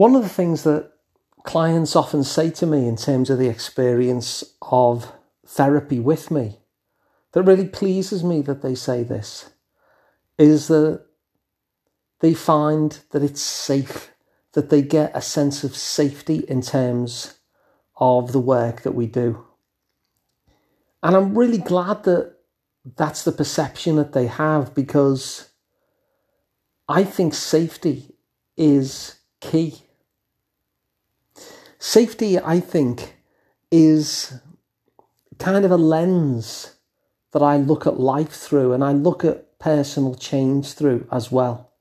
One of the things that clients often say to me in terms of the experience of therapy with me that really pleases me that they say this is that they find that it's safe, that they get a sense of safety in terms of the work that we do. And I'm really glad that that's the perception that they have because I think safety is key. Safety, I think, is kind of a lens that I look at life through and I look at personal change through as well.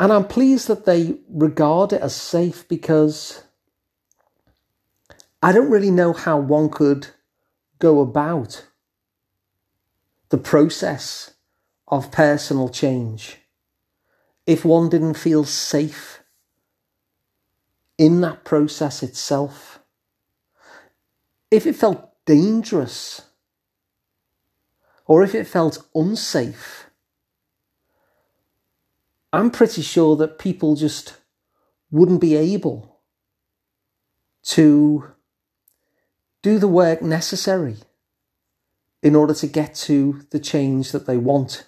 And I'm pleased that they regard it as safe because I don't really know how one could go about the process of personal change if one didn't feel safe in that process itself. If it felt dangerous or if it felt unsafe, I'm pretty sure that people just wouldn't be able to do the work necessary in order to get to the change that they want.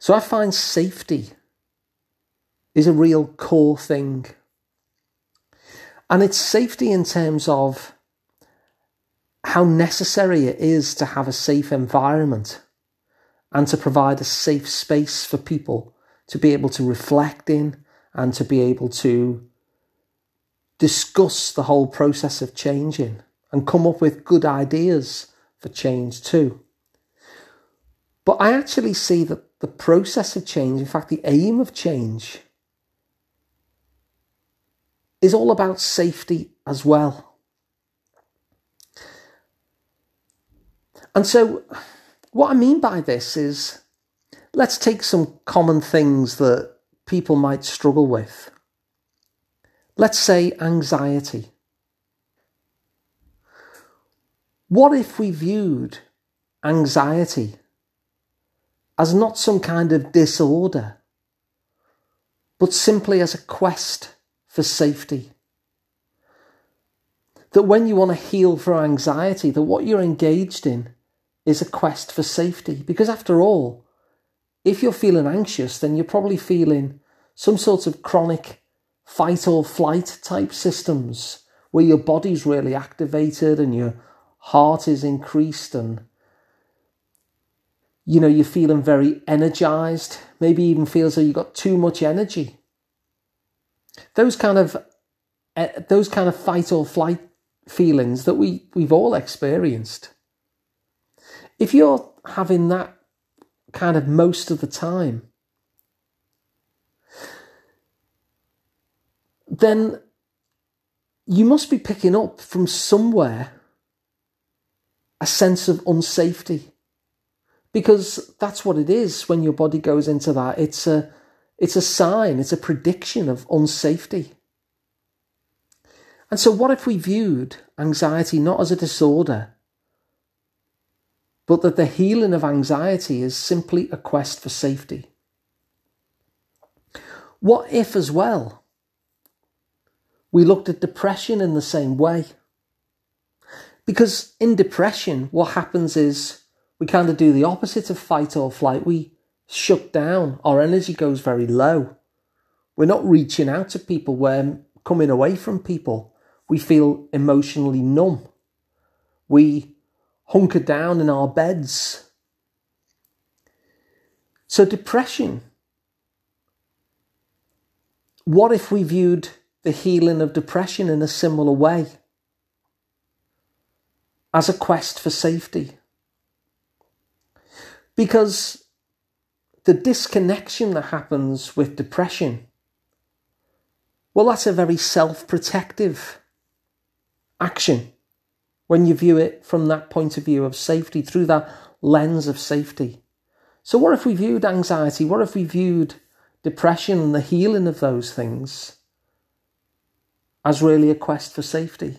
So I find safety is a real core thing. And it's safety in terms of how necessary it is to have a safe environment and to provide a safe space for people to be able to reflect in and to be able to discuss the whole process of changing and come up with good ideas for change too. But I actually see that the process of change, in fact, the aim of change, is all about safety as well. And so, what I mean by this is let's take some common things that people might struggle with. Let's say anxiety. What if we viewed anxiety as not some kind of disorder, but simply as a quest for safety? That when you want to heal for anxiety, that what you're engaged in is a quest for safety. Because after all, if you're feeling anxious, then you're probably feeling some sort of chronic fight or flight type systems where your body's really activated and you're heart is increased and you know you're feeling very energized maybe even feels like you've got too much energy those kind of uh, those kind of fight or flight feelings that we we've all experienced. If you're having that kind of most of the time then you must be picking up from somewhere a sense of unsafety because that's what it is when your body goes into that. It's a it's a sign it's a prediction of unsafety. And so what if we viewed anxiety not as a disorder but that the healing of anxiety is simply a quest for safety? What if as well we looked at depression in the same way? Because in depression, what happens is we kind of do the opposite of fight or flight. We shut down, our energy goes very low. We're not reaching out to people, we're coming away from people. We feel emotionally numb. We hunker down in our beds. So, depression. What if we viewed the healing of depression in a similar way? as a quest for safety. Because the disconnection that happens with depression, well, that's a very self protective action when you view it from that point of view of safety, through that lens of safety. So, what if we viewed anxiety? What if we viewed depression and the healing of those things as really a quest for safety?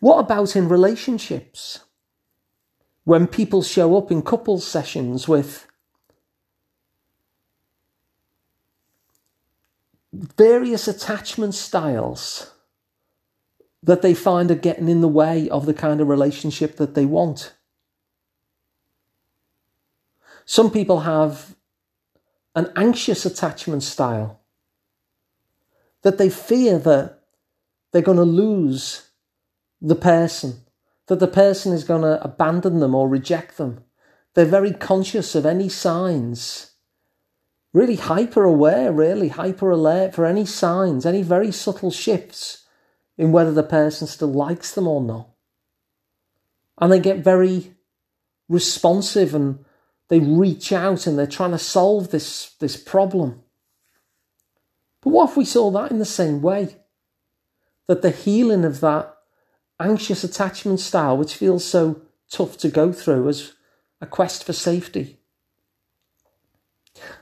What about in relationships? When people show up in couples sessions with various attachment styles that they find are getting in the way of the kind of relationship that they want. Some people have an anxious attachment style that they fear that they're going to lose the person, that the person is going to abandon them or reject them. They're very conscious of any signs, really hyper aware, really hyper alert for any signs, any very subtle shifts in whether the person still likes them or not. And they get very responsive and they reach out and they're trying to solve this, this problem. But what if we saw that in the same way? That the healing of that anxious attachment style, which feels so tough to go through, as a quest for safety.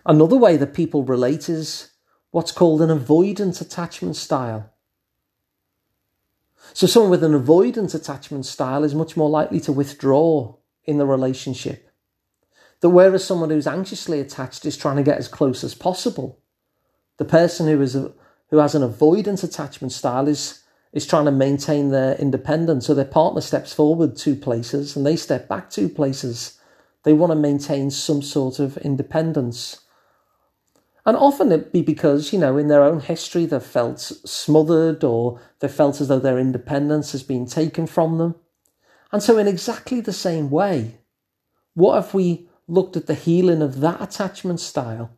Another way that people relate is what's called an avoidant attachment style. So, someone with an avoidant attachment style is much more likely to withdraw in the relationship. That whereas someone who's anxiously attached is trying to get as close as possible, the person who is a, who has an avoidant attachment style is is trying to maintain their independence. So their partner steps forward two places and they step back two places. They want to maintain some sort of independence. And often it be because, you know, in their own history they've felt smothered or they felt as though their independence has been taken from them. And so, in exactly the same way, what if we looked at the healing of that attachment style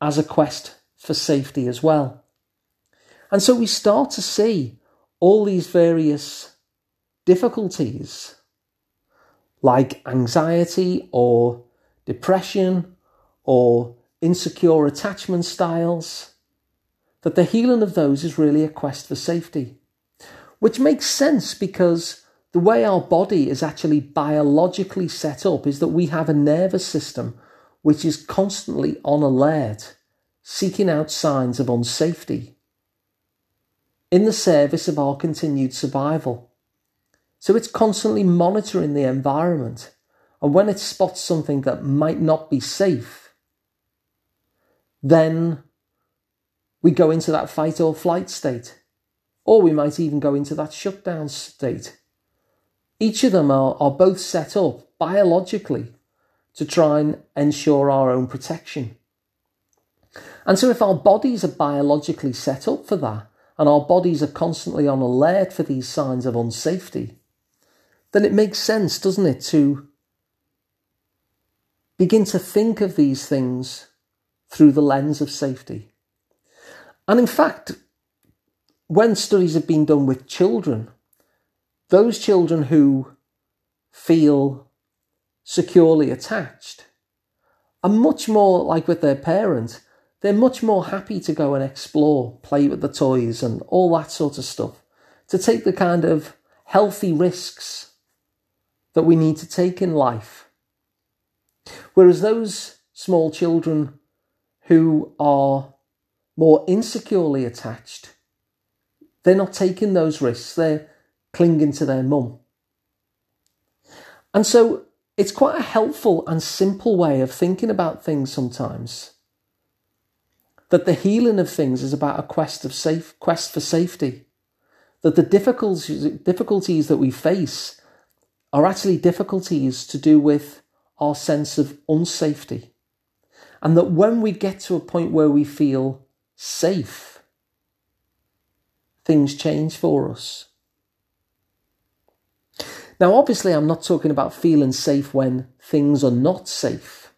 as a quest for safety as well? And so we start to see all these various difficulties like anxiety or depression or insecure attachment styles, that the healing of those is really a quest for safety. Which makes sense because the way our body is actually biologically set up is that we have a nervous system which is constantly on alert, seeking out signs of unsafety in the service of our continued survival. So it's constantly monitoring the environment, and when it spots something that might not be safe, then we go into that fight or flight state, or we might even go into that shutdown state. Each of them are, are both set up biologically to try and ensure our own protection. And so, if our bodies are biologically set up for that, and our bodies are constantly on alert for these signs of unsafety, then it makes sense, doesn't it, to begin to think of these things through the lens of safety. And in fact, when studies have been done with children, those children who feel securely attached are much more like with their parents they're much more happy to go and explore, play with the toys and all that sort of stuff, to take the kind of healthy risks that we need to take in life. Whereas those small children who are more insecurely attached, they're not taking those risks, they're clinging to their mum. And so it's quite a helpful and simple way of thinking about things sometimes that the healing of things is about a quest of safe quest for safety. That the difficulties difficulties that we face are actually difficulties to do with our sense of unsafety. And that when we get to a point where we feel safe things change for us. Now obviously i'm not talking about feeling safe when things are not safe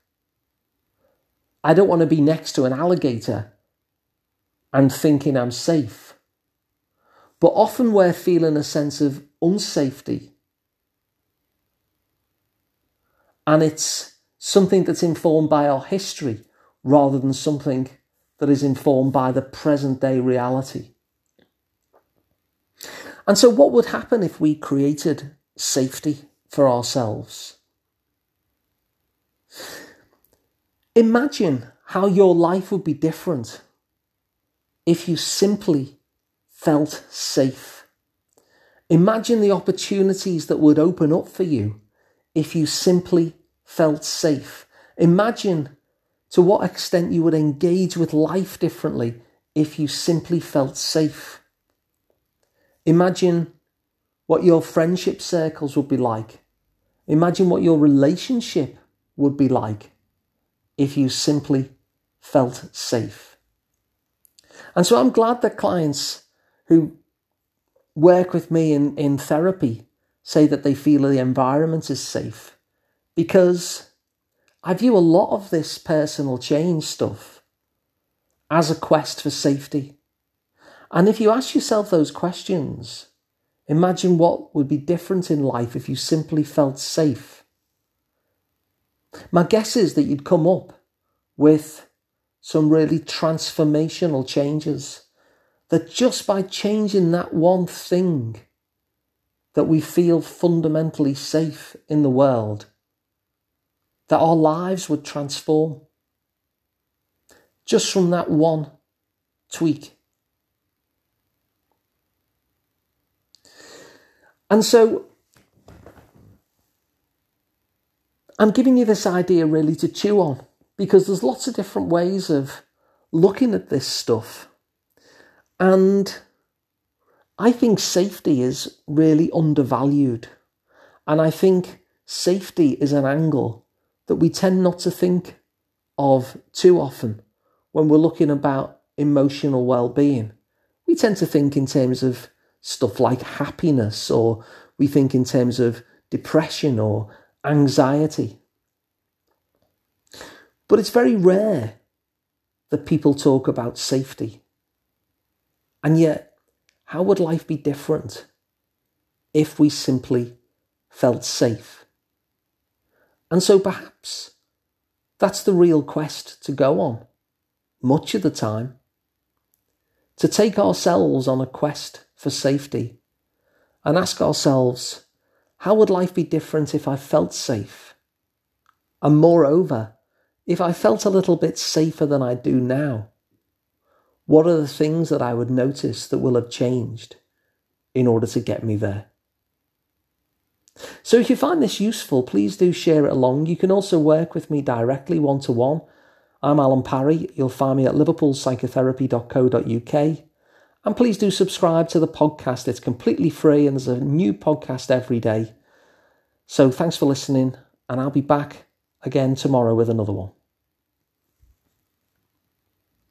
I don't want to be next to an alligator and thinking I'm safe. But often we're feeling a sense of unsafety. And it's something that's informed by our history rather than something that is informed by the present day reality. And so, what would happen if we created safety for ourselves? Imagine how your life would be different if you simply felt safe. Imagine the opportunities that would open up for you if you simply felt safe. Imagine to what extent you would engage with life differently if you simply felt safe? Imagine what your friendship circles would be like. Imagine what your relationship would be like if you simply felt safe. And so I'm glad that clients who work with me in, in therapy say that they feel the environment is safe because I view a lot of this personal change stuff as a quest for safety. And if you ask yourself those questions, imagine what would be different in life if you simply felt safe. My guess is that you'd come up with some really transformational changes that just by changing that one thing that we feel fundamentally safe in the world that our lives would transform just from that one tweak. And so I'm giving you this idea really to chew on because there's lots of different ways of looking at this stuff. And I think safety is really undervalued. And I think safety is an angle that we tend not to think of too often when we're looking about emotional well-being. We tend to think in terms of stuff like happiness or we think in terms of depression or anxiety. But it's very rare that people talk about safety. And yet, how would life be different if we simply felt safe? And so perhaps that's the real quest to go on, much of the time. To take ourselves on a quest for safety and ask ourselves, how would life be different if I felt safe? And moreover, if I felt a little bit safer than I do now, what are the things that I would notice that will have changed in order to get me there? So if you find this useful, please do share it along. You can also work with me directly one to one. I'm Alun Parry. You'll find me at liverpoolpsychotherapy.co.uk. And please do subscribe to the podcast. It's completely free and there's a new podcast every day. So thanks for listening, and I'll be back again tomorrow with another one.